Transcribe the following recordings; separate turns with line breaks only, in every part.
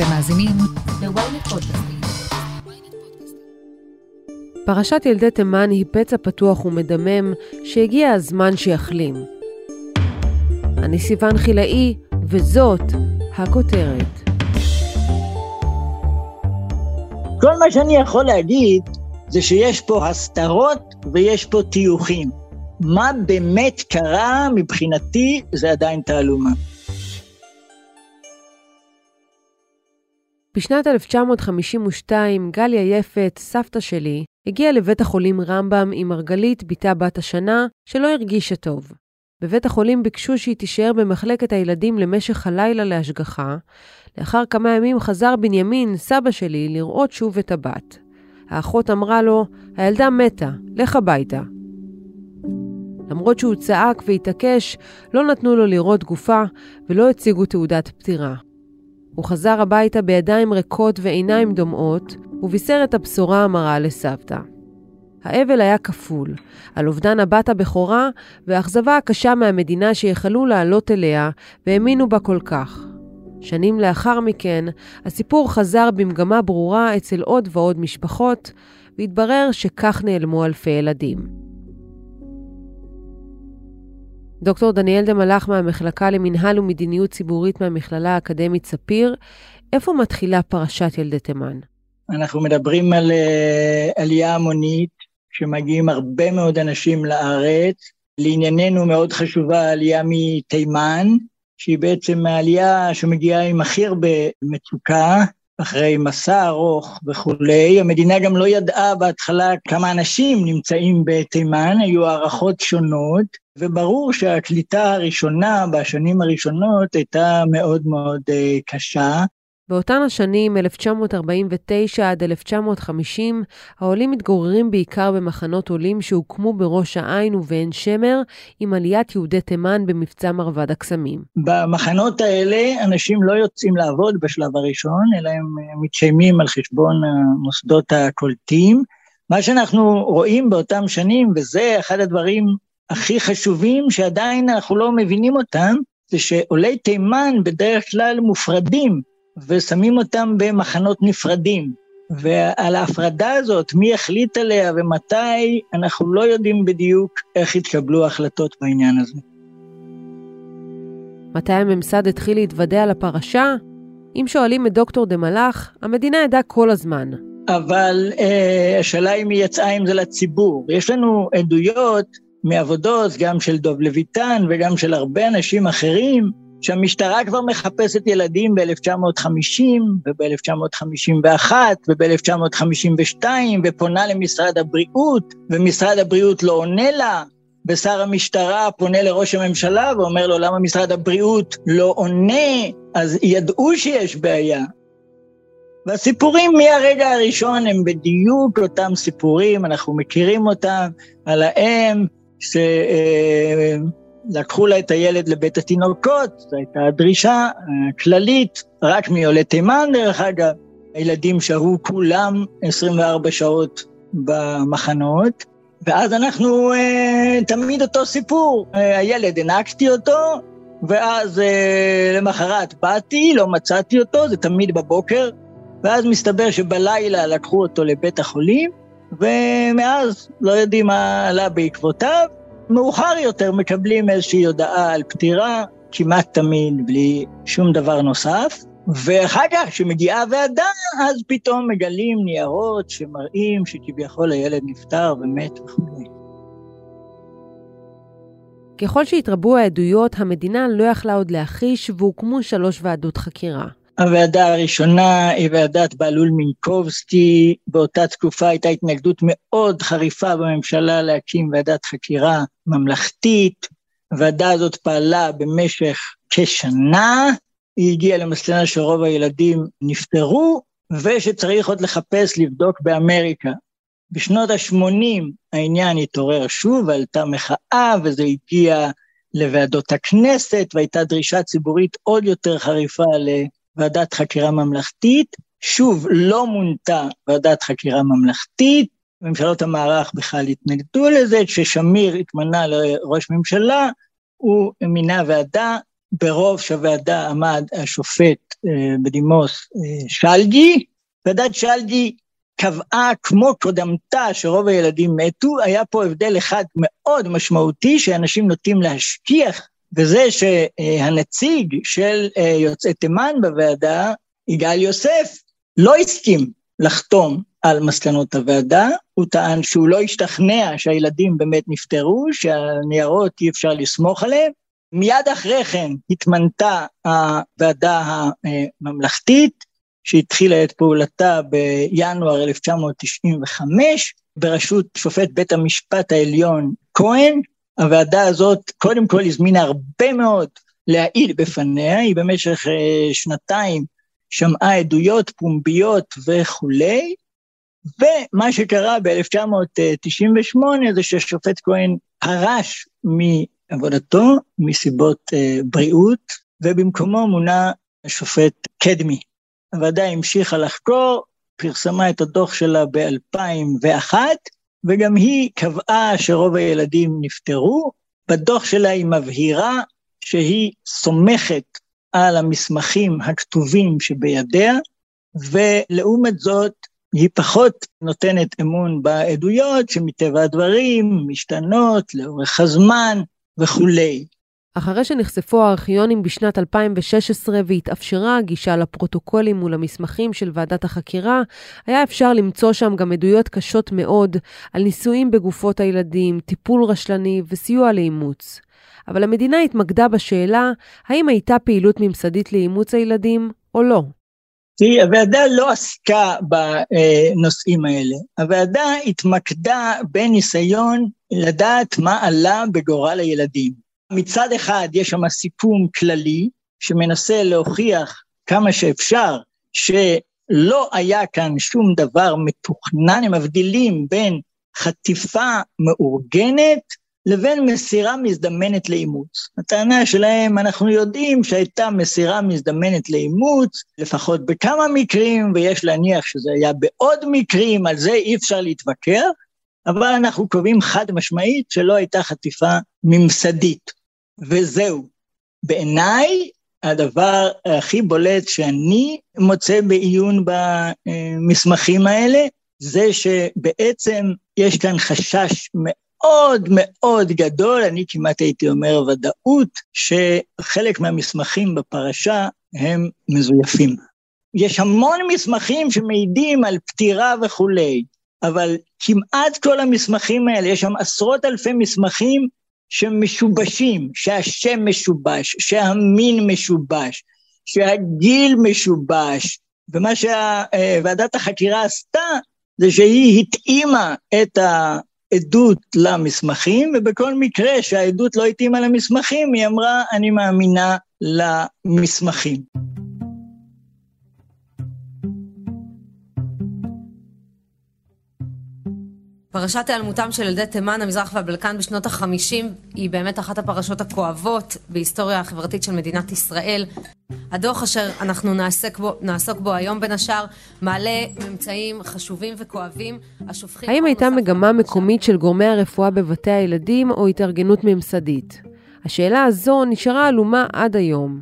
אתם מאזינים ל-ynet פודקאסטים.
פרשת ילדי תימן היא פצע פתוח ומדמם שהגיע הזמן שיחלים. אני סיוון חילאי, וזאת הכותרת.
כל מה שאני יכול להגיד זה שיש פה הסתרות ויש פה טיוחים. מה באמת קרה מבחינתי זה עדיין תעלומה.
בשנת 1952, גליה יפת, סבתא שלי, הגיעה לבית החולים רמב"ם עם מרגלית, בתה בת השנה, שלא הרגישה טוב. בבית החולים ביקשו שהיא תישאר במחלקת הילדים למשך הלילה להשגחה. לאחר כמה ימים חזר בנימין, סבא שלי, לראות שוב את הבת. האחות אמרה לו, הילדה מתה, לך הביתה. למרות שהוא צעק והתעקש, לא נתנו לו לראות גופה ולא הציגו תעודת פטירה. הוא חזר הביתה בידיים ריקות ועיניים דומעות, ובישר את הבשורה המרה לסבתא. האבל היה כפול, על אובדן הבת הבכורה והאכזבה הקשה מהמדינה שיכלו לעלות אליה והאמינו בה כל כך. שנים לאחר מכן, הסיפור חזר במגמה ברורה אצל עוד ועוד משפחות, והתברר שכך נעלמו אלפי ילדים. דוקטור דניאל דמלאך מהמחלקה למינהל ומדיניות ציבורית מהמכללה האקדמית ספיר, איפה מתחילה פרשת ילדי תימן?
אנחנו מדברים על uh, עלייה המונית, שמגיעים הרבה מאוד אנשים לארץ. לענייננו מאוד חשובה העלייה מתימן, שהיא בעצם העלייה שמגיעה עם הכי הרבה מצוקה, אחרי מסע ארוך וכולי. המדינה גם לא ידעה בהתחלה כמה אנשים נמצאים בתימן, היו הערכות שונות, וברור שהקליטה הראשונה בשנים הראשונות הייתה מאוד מאוד uh, קשה.
באותן השנים, 1949 עד 1950, העולים מתגוררים בעיקר במחנות עולים שהוקמו בראש העין ובעין שמר, עם עליית יהודי תימן במבצע מרבד הקסמים.
במחנות האלה אנשים לא יוצאים לעבוד בשלב הראשון, אלא הם מתשיימים על חשבון המוסדות הקולטים. מה שאנחנו רואים באותם שנים, וזה אחד הדברים הכי חשובים שעדיין אנחנו לא מבינים אותם, זה שעולי תימן בדרך כלל מופרדים ושמים אותם במחנות נפרדים. ועל ההפרדה הזאת, מי החליט עליה ומתי, אנחנו לא יודעים בדיוק איך התקבלו ההחלטות בעניין הזה.
מתי הממסד התחיל להתוודע על הפרשה? אם שואלים את דוקטור דה מלאך, המדינה ידעה כל הזמן.
אבל אה, השאלה אם היא יצאה עם זה לציבור. יש לנו עדויות מעבודות, גם של דוב לויטן וגם של הרבה אנשים אחרים, שהמשטרה כבר מחפשת ילדים ב-1950 וב-1951 וב-1952 ופונה למשרד הבריאות, ומשרד הבריאות לא עונה לה, ושר המשטרה פונה לראש הממשלה ואומר לו למה משרד הבריאות לא עונה, אז ידעו שיש בעיה. והסיפורים מהרגע הראשון הם בדיוק אותם סיפורים, אנחנו מכירים אותם על האם שלקחו לה את הילד לבית התינוקות, זו הייתה הדרישה הכללית, רק מעולי תימן דרך אגב, הילדים שהו כולם 24 שעות במחנות, ואז אנחנו אה, תמיד אותו סיפור, אה, הילד הנקתי אותו, ואז אה, למחרת באתי, לא מצאתי אותו, זה תמיד בבוקר, ואז מסתבר שבלילה לקחו אותו לבית החולים, ומאז לא יודעים מה עלה בעקבותיו. מאוחר יותר מקבלים איזושהי הודעה על פטירה, כמעט תמיד בלי שום דבר נוסף, ואחר כך, כשמגיעה הוועדה, אז פתאום מגלים ניירות שמראים שכביכול הילד נפטר ומת וכו'.
ככל שהתרבו העדויות, המדינה לא יכלה עוד להכחיש והוקמו שלוש ועדות חקירה.
הוועדה הראשונה היא ועדת בהלול מינקובסקי, באותה תקופה הייתה התנגדות מאוד חריפה בממשלה להקים ועדת חקירה ממלכתית, הוועדה הזאת פעלה במשך כשנה, היא הגיעה למסקנה שרוב הילדים נפטרו, ושצריך עוד לחפש לבדוק באמריקה. בשנות ה-80 העניין התעורר שוב, ועלתה מחאה, וזה הגיע לוועדות הכנסת, והייתה דרישה ציבורית עוד יותר חריפה ועדת חקירה ממלכתית, שוב, לא מונתה ועדת חקירה ממלכתית, ממשלות המערך בכלל התנגדו לזה, כששמיר התמנה לראש ממשלה, הוא מינה ועדה. בראש הוועדה עמד השופט בדימוס שלגי, ועדת שלגי קבעה כמו קודמתה שרוב הילדים מתו, היה פה הבדל אחד מאוד משמעותי שאנשים נוטים להשכיח, וזה שהנציג של יוצאי תימן בוועדה, יגאל יוסף, לא הסכים לחתום על מסקנות הוועדה, הוא טען שהוא לא השתכנע שהילדים באמת נפטרו, שהניירות אי אפשר לסמוך עליהם. מיד אחרי כן התמנתה הוועדה הממלכתית, שהתחילה את פעולתה בינואר 1995, בראשות שופט בית המשפט העליון כהן. הוועדה הזאת קודם כל הזמינה הרבה מאוד להעיד בפניה, היא במשך שנתיים שמעה עדויות פומביות וכולי, ומה שקרה ב-1998 זה שהשופט כהן פרש מעבודתו מסיבות uh, בריאות, ובמקומו מונה השופט קדמי. הוועדה המשיכה לחקור, פרסמה את הדוח שלה ב-2001, וגם היא קבעה שרוב הילדים נפטרו. בדוח שלה היא מבהירה שהיא סומכת על המסמכים הכתובים שבידיה, ולעומת זאת היא פחות נותנת אמון בעדויות שמטבע הדברים משתנות לאורך הזמן וכולי.
אחרי שנחשפו הארכיונים בשנת 2016 והתאפשרה הגישה לפרוטוקולים ולמסמכים של ועדת החקירה, היה אפשר למצוא שם גם עדויות קשות מאוד על ניסויים בגופות הילדים, טיפול רשלני וסיוע לאימוץ. אבל המדינה התמקדה בשאלה האם הייתה פעילות ממסדית לאימוץ הילדים או לא.
תראי, הוועדה לא עסקה בנושאים האלה. הוועדה התמקדה בניסיון לדעת מה עלה בגורל הילדים. מצד אחד יש שם סיכום כללי שמנסה להוכיח כמה שאפשר שלא היה כאן שום דבר מתוכנן, הם מבדילים בין חטיפה מאורגנת לבין מסירה מזדמנת לאימוץ. הטענה שלהם, אנחנו יודעים שהייתה מסירה מזדמנת לאימוץ, לפחות בכמה מקרים, ויש להניח שזה היה בעוד מקרים, על זה אי אפשר להתווכח, אבל אנחנו קובעים חד משמעית שלא הייתה חטיפה ממסדית. וזהו. בעיניי, הדבר הכי בולט שאני מוצא בעיון במסמכים האלה, זה שבעצם יש כאן חשש מאוד מאוד גדול, אני כמעט הייתי אומר ודאות, שחלק מהמסמכים בפרשה הם מזויפים. יש המון מסמכים שמעידים על פטירה וכולי, אבל כמעט כל המסמכים האלה, יש שם עשרות אלפי מסמכים שמשובשים, שהשם משובש, שהמין משובש, שהגיל משובש, ומה שוועדת החקירה עשתה זה שהיא התאימה את העדות למסמכים, ובכל מקרה שהעדות לא התאימה למסמכים, היא אמרה, אני מאמינה למסמכים.
פרשת היעלמותם של ילדי תימן, המזרח והבלקן בשנות החמישים היא באמת אחת הפרשות הכואבות בהיסטוריה החברתית של מדינת ישראל. הדוח אשר אנחנו נעסק בו, נעסוק בו היום בין השאר מעלה ממצאים חשובים וכואבים השופכים...
האם הייתה מגמה מקומית של גורמי הרפואה בבתי הילדים או התארגנות ממסדית? השאלה הזו נשארה עלומה עד היום.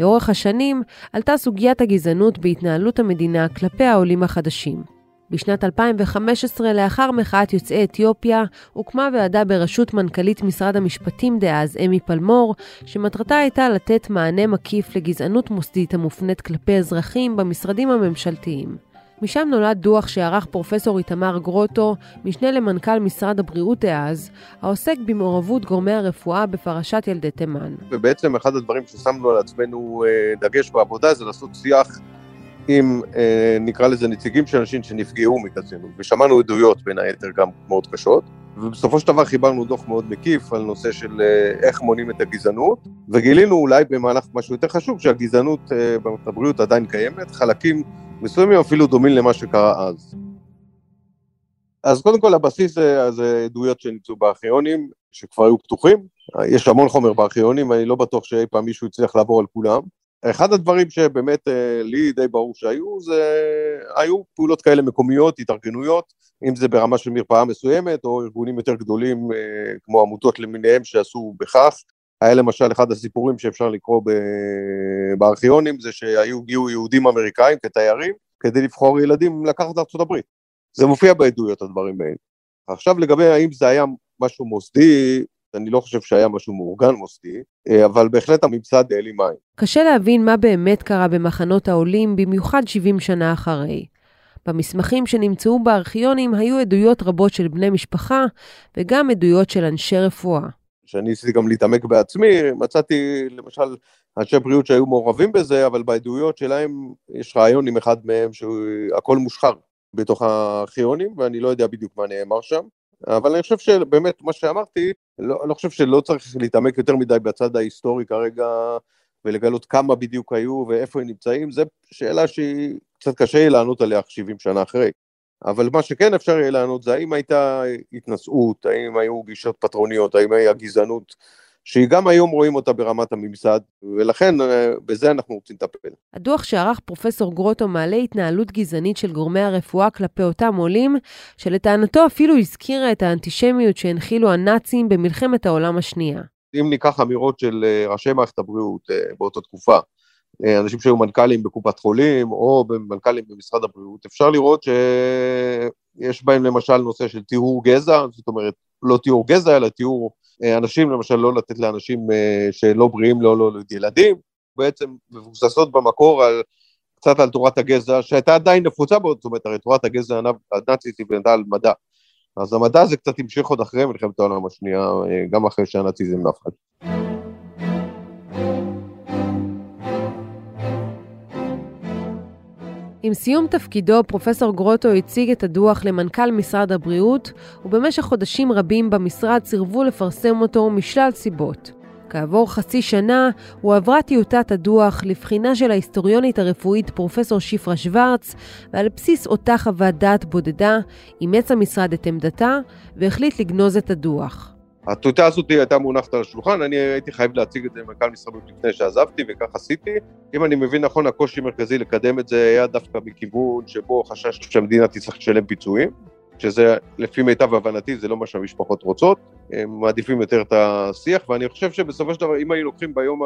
לאורך השנים עלתה סוגיית הגזענות בהתנהלות המדינה כלפי העולים החדשים. בשנת 2015, לאחר מחאת יוצאי אתיופיה, הוקמה ועדה בראשות מנכ"לית משרד המשפטים דאז, אמי פלמור, שמטרתה הייתה לתת מענה מקיף לגזענות מוסדית המופנית כלפי אזרחים במשרדים הממשלתיים. משם נולד דוח שערך פרופסור איתמר גרוטו, משנה למנכ"ל משרד הבריאות דאז, העוסק במעורבות גורמי הרפואה בפרשת ילדי תימן.
ובעצם אחד הדברים ששמנו על עצמנו אה, דגש בעבודה זה לעשות שיח עם, אה, נקרא לזה, נציגים של אנשים שנפגעו מקצינות, ושמענו עדויות בין היתר גם מאוד קשות, ובסופו של דבר חיברנו דוח מאוד מקיף על נושא של אה, איך מונים את הגזענות, וגילינו אולי במהלך משהו יותר חשוב, שהגזענות אה, במערכת הבריאות עדיין קיימת, חלקים מסוימים אפילו דומים למה שקרה אז. אז קודם כל הבסיס זה, עדויות שנמצאו בארכיונים, שכבר היו פתוחים, יש המון חומר בארכיונים, אני לא בטוח שאי פעם מישהו הצליח לעבור על כולם. אחד הדברים שבאמת אה, לי די ברור שהיו, זה היו פעולות כאלה מקומיות, התארגנויות, אם זה ברמה של מרפאה מסוימת, או ארגונים יותר גדולים אה, כמו עמותות למיניהם שעשו בכך. היה למשל אחד הסיפורים שאפשר לקרוא בארכיונים, זה שהיו הגיעו יהודים אמריקאים כתיירים, כדי לבחור ילדים לקחת הברית. זה מופיע בעדויות הדברים האלה. עכשיו לגבי האם זה היה משהו מוסדי, אני לא חושב שהיה משהו מאורגן מוסדי, אה, אבל בהחלט הממסד העלים מים.
קשה להבין מה באמת קרה במחנות העולים, במיוחד 70 שנה אחרי. במסמכים שנמצאו בארכיונים היו עדויות רבות של בני משפחה וגם עדויות של אנשי רפואה.
כשאני ניסיתי גם להתעמק בעצמי, מצאתי למשל אנשי בריאות שהיו מעורבים בזה, אבל בעדויות שלהם יש רעיון עם אחד מהם שהכל מושחר בתוך הארכיונים, ואני לא יודע בדיוק מה נאמר שם. אבל אני חושב שבאמת, מה שאמרתי, לא, אני לא חושב שלא צריך להתעמק יותר מדי בצד ההיסטורי כרגע, ולגלות כמה בדיוק היו ואיפה הם נמצאים, זו שאלה שהיא קצת קשה יהיה לענות עליה 70 שנה אחרי. אבל מה שכן אפשר יהיה לענות זה האם הייתה התנשאות, האם היו גישות פטרוניות, האם היה גזענות, שהיא גם היום רואים אותה ברמת הממסד, ולכן אה, בזה אנחנו רוצים לטפל.
הדוח שערך פרופסור גרוטו מעלה התנהלות גזענית של גורמי הרפואה כלפי אותם עולים, שלטענתו אפילו הזכירה את האנטישמיות שהנחילו הנאצים במלחמת העולם השנייה.
אם ניקח אמירות של אה, ראשי מערכת הבריאות אה, באותה תקופה, אנשים שהיו מנכ"לים בקופת חולים או מנכ"לים במשרד הבריאות, אפשר לראות שיש בהם למשל נושא של טיהור גזע, זאת אומרת לא טיהור גזע אלא טיהור אנשים, למשל לא לתת לאנשים שלא בריאים לא להוליד לא, ילדים, בעצם מבוססות במקור על קצת על תורת הגזע שהייתה עדיין נפוצה בו, זאת אומרת הרי תורת הגזע הנאצית היא בנתה על מדע, אז המדע הזה קצת המשיך עוד אחרי מלחמת העולם השנייה, גם אחרי שהנאציזם נפל.
עם סיום תפקידו, פרופסור גרוטו הציג את הדוח למנכ"ל משרד הבריאות, ובמשך חודשים רבים במשרד סירבו לפרסם אותו משלל סיבות. כעבור חצי שנה הועברה טיוטת הדוח לבחינה של ההיסטוריונית הרפואית פרופסור שפרה שוורץ, ועל בסיס אותה חוות דעת בודדה, אימץ המשרד את עמדתה והחליט לגנוז את הדוח.
הטיוטה הזאת הייתה מונחת על השולחן, אני הייתי חייב להציג את זה למנכ"ל משרד הבריאות לפני שעזבתי, וכך עשיתי. אם אני מבין נכון, הקושי המרכזי לקדם את זה היה דווקא מכיוון שבו חשש שהמדינה תצטרך לשלם פיצויים, שזה לפי מיטב הבנתי זה לא מה שהמשפחות רוצות, הם מעדיפים יותר את השיח, ואני חושב שבסופו של דבר אם היו לוקחים ביום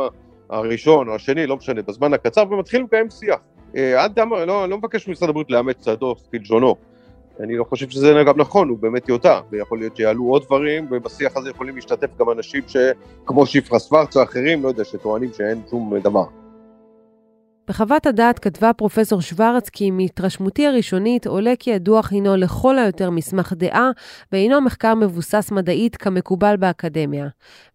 הראשון או השני, לא משנה, בזמן הקצר, ומתחילים לקיים שיח. אה, עד דם, לא, לא מבקש ממשרד הבריאות לאמץ את הדוח כלשונו. אני לא חושב שזה גם נכון, הוא באמת טיוטה, ויכול להיות שיעלו עוד דברים, ובשיח הזה יכולים להשתתף גם אנשים שכמו שפרה סוורץ או אחרים, לא יודע, שטוענים שאין שום דבר.
בחוות הדעת כתבה פרופסור שוורץ כי מהתרשמותי הראשונית עולה כי הדוח הינו לכל היותר מסמך דעה ואינו מחקר מבוסס מדעית כמקובל באקדמיה.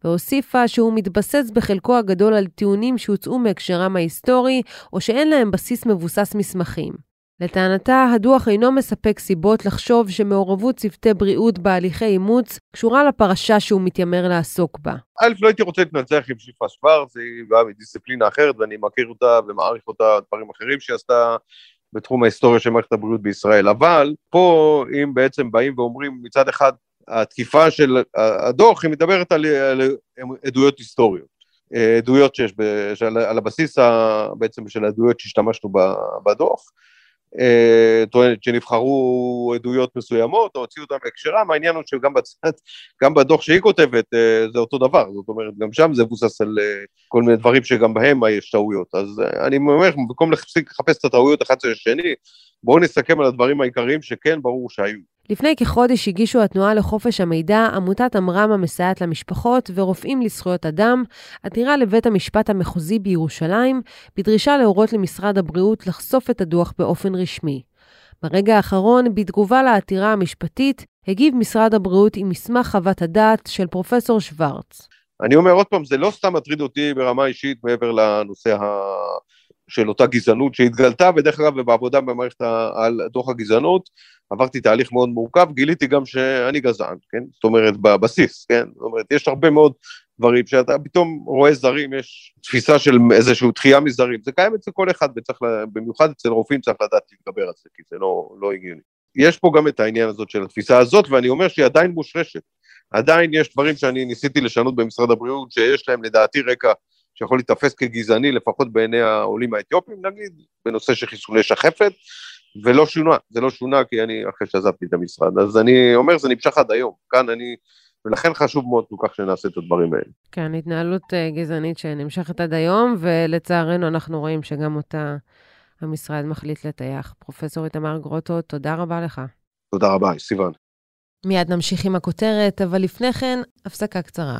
והוסיפה שהוא מתבסס בחלקו הגדול על טיעונים שהוצאו מהקשרם ההיסטורי או שאין להם בסיס מבוסס מסמכים. לטענתה, הדוח אינו מספק סיבות לחשוב שמעורבות צוותי בריאות בהליכי אימוץ קשורה לפרשה שהוא מתיימר לעסוק בה.
א', לא הייתי רוצה להתנצח עם שיפה שוורץ, היא באה מדיסציפלינה אחרת ואני מכיר אותה ומעריך אותה, דברים אחרים שהיא עשתה בתחום ההיסטוריה של מערכת הבריאות בישראל. אבל פה, אם בעצם באים ואומרים מצד אחד, התקיפה של הדוח, היא מדברת על, על עדויות היסטוריות. עדויות שיש, על הבסיס בעצם של העדויות שהשתמשנו בדוח. אה, טוענת שנבחרו עדויות מסוימות או הוציאו אותן בהקשרם, העניין הוא שגם בצד, גם בדוח שהיא כותבת אה, זה אותו דבר, זאת אומרת גם שם זה מבוסס על אה, כל מיני דברים שגם בהם יש טעויות, אז אני אומר, במקום לחפש את הטעויות אחד של השני, בואו נסכם על הדברים העיקריים שכן ברור שהיו.
לפני כחודש הגישו התנועה לחופש המידע, עמותת עמרם המסייעת למשפחות ורופאים לזכויות אדם, עתירה לבית המשפט המחוזי בירושלים, בדרישה להורות למשרד הבריאות לחשוף את הדוח באופן רשמי. ברגע האחרון, בתגובה לעתירה המשפטית, הגיב משרד הבריאות עם מסמך חוות הדעת של פרופסור שוורץ.
אני אומר עוד פעם, זה לא סתם מטריד אותי ברמה אישית מעבר לנושא ה... של אותה גזענות שהתגלתה, ודרך אגב, בעבודה במערכת על דוח הגזענות, עברתי תהליך מאוד מורכב, גיליתי גם שאני גזען, כן? זאת אומרת, בבסיס, כן? זאת אומרת, יש הרבה מאוד דברים שאתה פתאום רואה זרים, יש תפיסה של איזושהי דחייה מזרים, זה קיים אצל כל אחד, וצריך, במיוחד אצל רופאים צריך לדעת להתגבר על זה, כי זה לא, לא הגיוני. יש פה גם את העניין הזאת של התפיסה הזאת, ואני אומר שהיא עדיין מושרשת. עדיין יש דברים שאני ניסיתי לשנות במשרד הבריאות, שיש להם לדעתי רקע שיכול להיתפס כגזעני, לפחות בעיני העולים האתיופים נגיד, בנושא של חיסוני שחפת, ולא שונה, זה לא שונה כי אני אחרי שעזבתי את המשרד, אז אני אומר זה נמשך עד היום, כאן אני ולכן חשוב מאוד כל כך שנעשה את הדברים האלה.
כן, התנהלות uh, גזענית שנמשכת עד היום, ולצערנו אנחנו רואים שגם אותה המשרד מחליט לטייח. פרופסור איתמר גרוטו, תודה רבה לך.
תודה רבה, סיוון.
מיד נמשיך עם הכותרת, אבל לפני כן, הפסקה קצרה.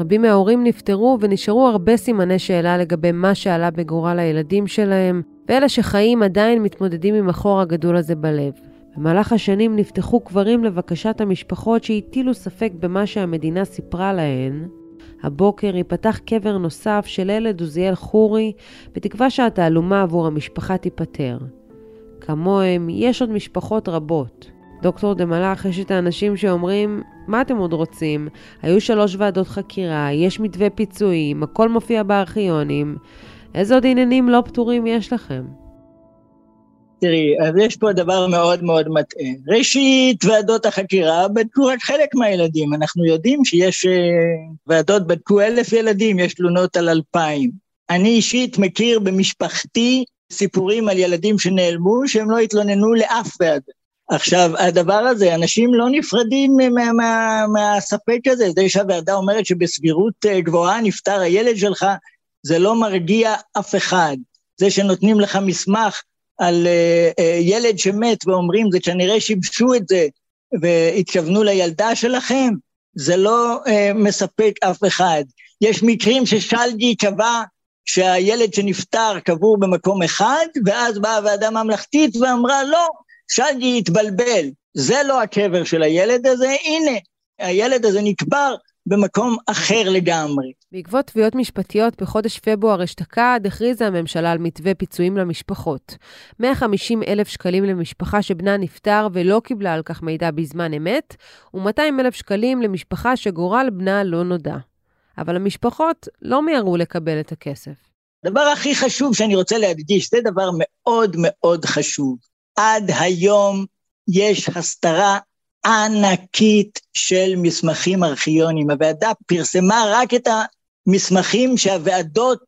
רבים מההורים נפטרו ונשארו הרבה סימני שאלה לגבי מה שעלה בגורל הילדים שלהם, ואלה שחיים עדיין מתמודדים עם החור הגדול הזה בלב. במהלך השנים נפתחו קברים לבקשת המשפחות שהטילו ספק במה שהמדינה סיפרה להן. הבוקר ייפתח קבר נוסף של ילד עוזיאל חורי, בתקווה שהתעלומה עבור המשפחה תיפתר. כמוהם, יש עוד משפחות רבות. דוקטור דה מלאך, יש את האנשים שאומרים, מה אתם עוד רוצים? היו שלוש ועדות חקירה, יש מתווה פיצויים, הכל מופיע בארכיונים. איזה עוד עניינים לא פתורים יש לכם?
תראי, אז יש פה דבר מאוד מאוד מטעה. ראשית, ועדות החקירה בדקו רק חלק מהילדים. אנחנו יודעים שיש uh, ועדות בדקו אלף ילדים, יש תלונות על אלפיים. אני אישית מכיר במשפחתי סיפורים על ילדים שנעלמו, שהם לא התלוננו לאף ועדה. עכשיו, הדבר הזה, אנשים לא נפרדים מה, מה, מהספק הזה. זה שהוועדה אומרת שבסבירות אה, גבוהה נפטר הילד שלך, זה לא מרגיע אף אחד. זה שנותנים לך מסמך על uh, uh, ילד שמת ואומרים, זה כנראה שיבשו את זה והתכוונו לילדה שלכם, זה לא uh, מספק אף אחד. יש מקרים ששלגי קבע שהילד שנפטר קבור במקום אחד, ואז באה הוועדה הממלכתית ואמרה, לא, שלגי התבלבל, זה לא הקבר של הילד הזה, הנה, הילד הזה נקבר במקום אחר לגמרי.
בעקבות תביעות משפטיות בחודש פברואר אשתקד, הכריזה הממשלה על מתווה פיצויים למשפחות. 150 אלף שקלים למשפחה שבנה נפטר ולא קיבלה על כך מידע בזמן אמת, ו-200 אלף שקלים למשפחה שגורל בנה לא נודע. אבל המשפחות לא מיהרו לקבל את הכסף.
הדבר הכי חשוב שאני רוצה להדגיש, זה דבר מאוד מאוד חשוב. עד היום יש הסתרה ענקית של מסמכים ארכיוניים. הוועדה פרסמה רק את המסמכים שהוועדות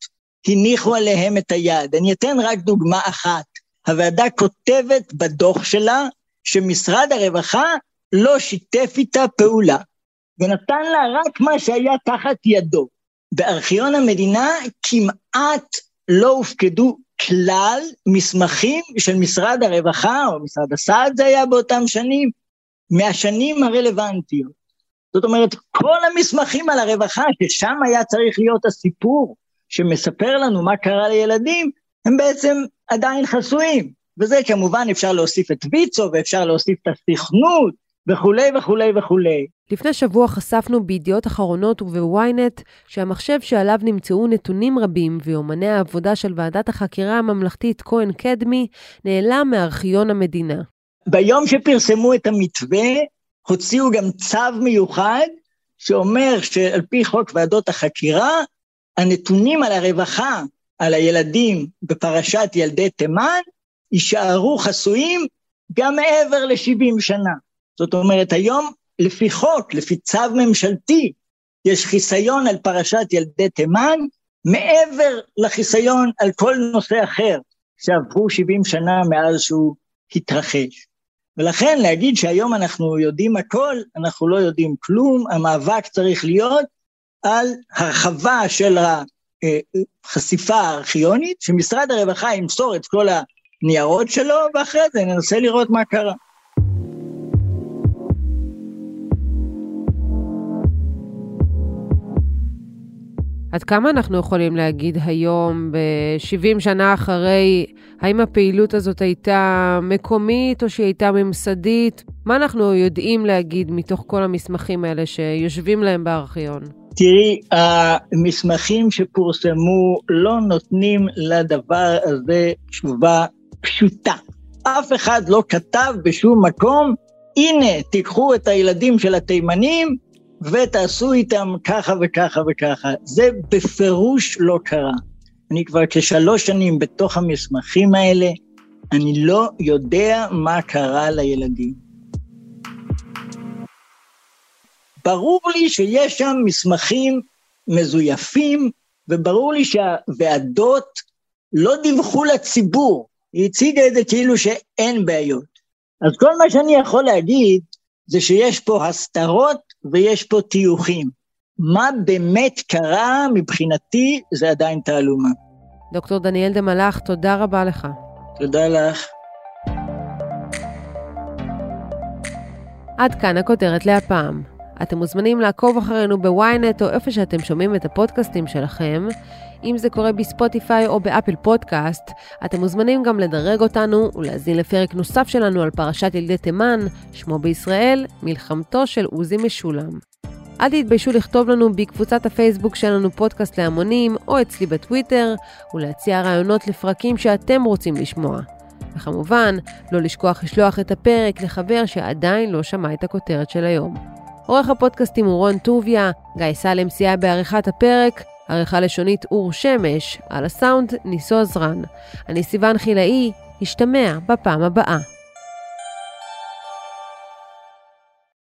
הניחו עליהם את היד. אני אתן רק דוגמה אחת. הוועדה כותבת בדוח שלה שמשרד הרווחה לא שיתף איתה פעולה, ונתן לה רק מה שהיה תחת ידו. בארכיון המדינה כמעט לא הופקדו כלל מסמכים של משרד הרווחה, או משרד הסעד זה היה באותם שנים, מהשנים הרלוונטיות. זאת אומרת, כל המסמכים על הרווחה, ששם היה צריך להיות הסיפור שמספר לנו מה קרה לילדים, הם בעצם עדיין חסויים. וזה כמובן אפשר להוסיף את ויצו, ואפשר להוסיף את הסכנות, וכולי וכולי וכולי.
לפני שבוע חשפנו בידיעות אחרונות ובוויינט שהמחשב שעליו נמצאו נתונים רבים ויומני העבודה של ועדת החקירה הממלכתית כהן קדמי נעלם מארכיון המדינה.
ביום שפרסמו את המתווה, הוציאו גם צו מיוחד שאומר שעל פי חוק ועדות החקירה, הנתונים על הרווחה, על הילדים בפרשת ילדי תימן, יישארו חסויים גם מעבר ל-70 שנה. זאת אומרת, היום לפי חוק, לפי צו ממשלתי, יש חיסיון על פרשת ילדי תימן, מעבר לחיסיון על כל נושא אחר שעברו 70 שנה מאז שהוא התרחש. ולכן להגיד שהיום אנחנו יודעים הכל, אנחנו לא יודעים כלום, המאבק צריך להיות על הרחבה של החשיפה הארכיונית, שמשרד הרווחה ימסור את כל הניירות שלו, ואחרי זה ננסה לראות מה קרה.
עד כמה אנחנו יכולים להגיד היום, ב-70 שנה אחרי, האם הפעילות הזאת הייתה מקומית או שהיא הייתה ממסדית? מה אנחנו יודעים להגיד מתוך כל המסמכים האלה שיושבים להם בארכיון?
תראי, המסמכים שפורסמו לא נותנים לדבר הזה תשובה פשוטה. אף אחד לא כתב בשום מקום הנה, תיקחו את הילדים של התימנים ותעשו איתם ככה וככה וככה. זה בפירוש לא קרה. אני כבר כשלוש שנים בתוך המסמכים האלה, אני לא יודע מה קרה לילדים. ברור לי שיש שם מסמכים מזויפים, וברור לי שהוועדות לא דיווחו לציבור, היא הציגה את זה כאילו שאין בעיות. אז כל מה שאני יכול להגיד זה שיש פה הסתרות ויש פה טיוחים. מה באמת קרה מבחינתי זה עדיין תעלומה.
דוקטור דניאל דה מלאך, תודה רבה לך.
תודה לך.
עד כאן הכותרת להפעם. אתם מוזמנים לעקוב אחרינו בוויינט או איפה שאתם שומעים את הפודקאסטים שלכם. אם זה קורה בספוטיפיי או באפל פודקאסט, אתם מוזמנים גם לדרג אותנו ולהאזין לפרק נוסף שלנו על פרשת ילדי תימן, שמו בישראל, מלחמתו של עוזי משולם. אל תתביישו לכתוב לנו בקבוצת הפייסבוק שלנו פודקאסט להמונים, או אצלי בטוויטר, ולהציע רעיונות לפרקים שאתם רוצים לשמוע. וכמובן, לא לשכוח לשלוח את הפרק לחבר שעדיין לא שמע את הכותרת של היום. עורך הפודקאסטים הוא רון טוביה, גיא סלם סייע בעריכת הפרק, עריכה לשונית אור שמש, על הסאונד ניסו עזרן. אני סיוון חילאי, השתמע בפעם הבאה.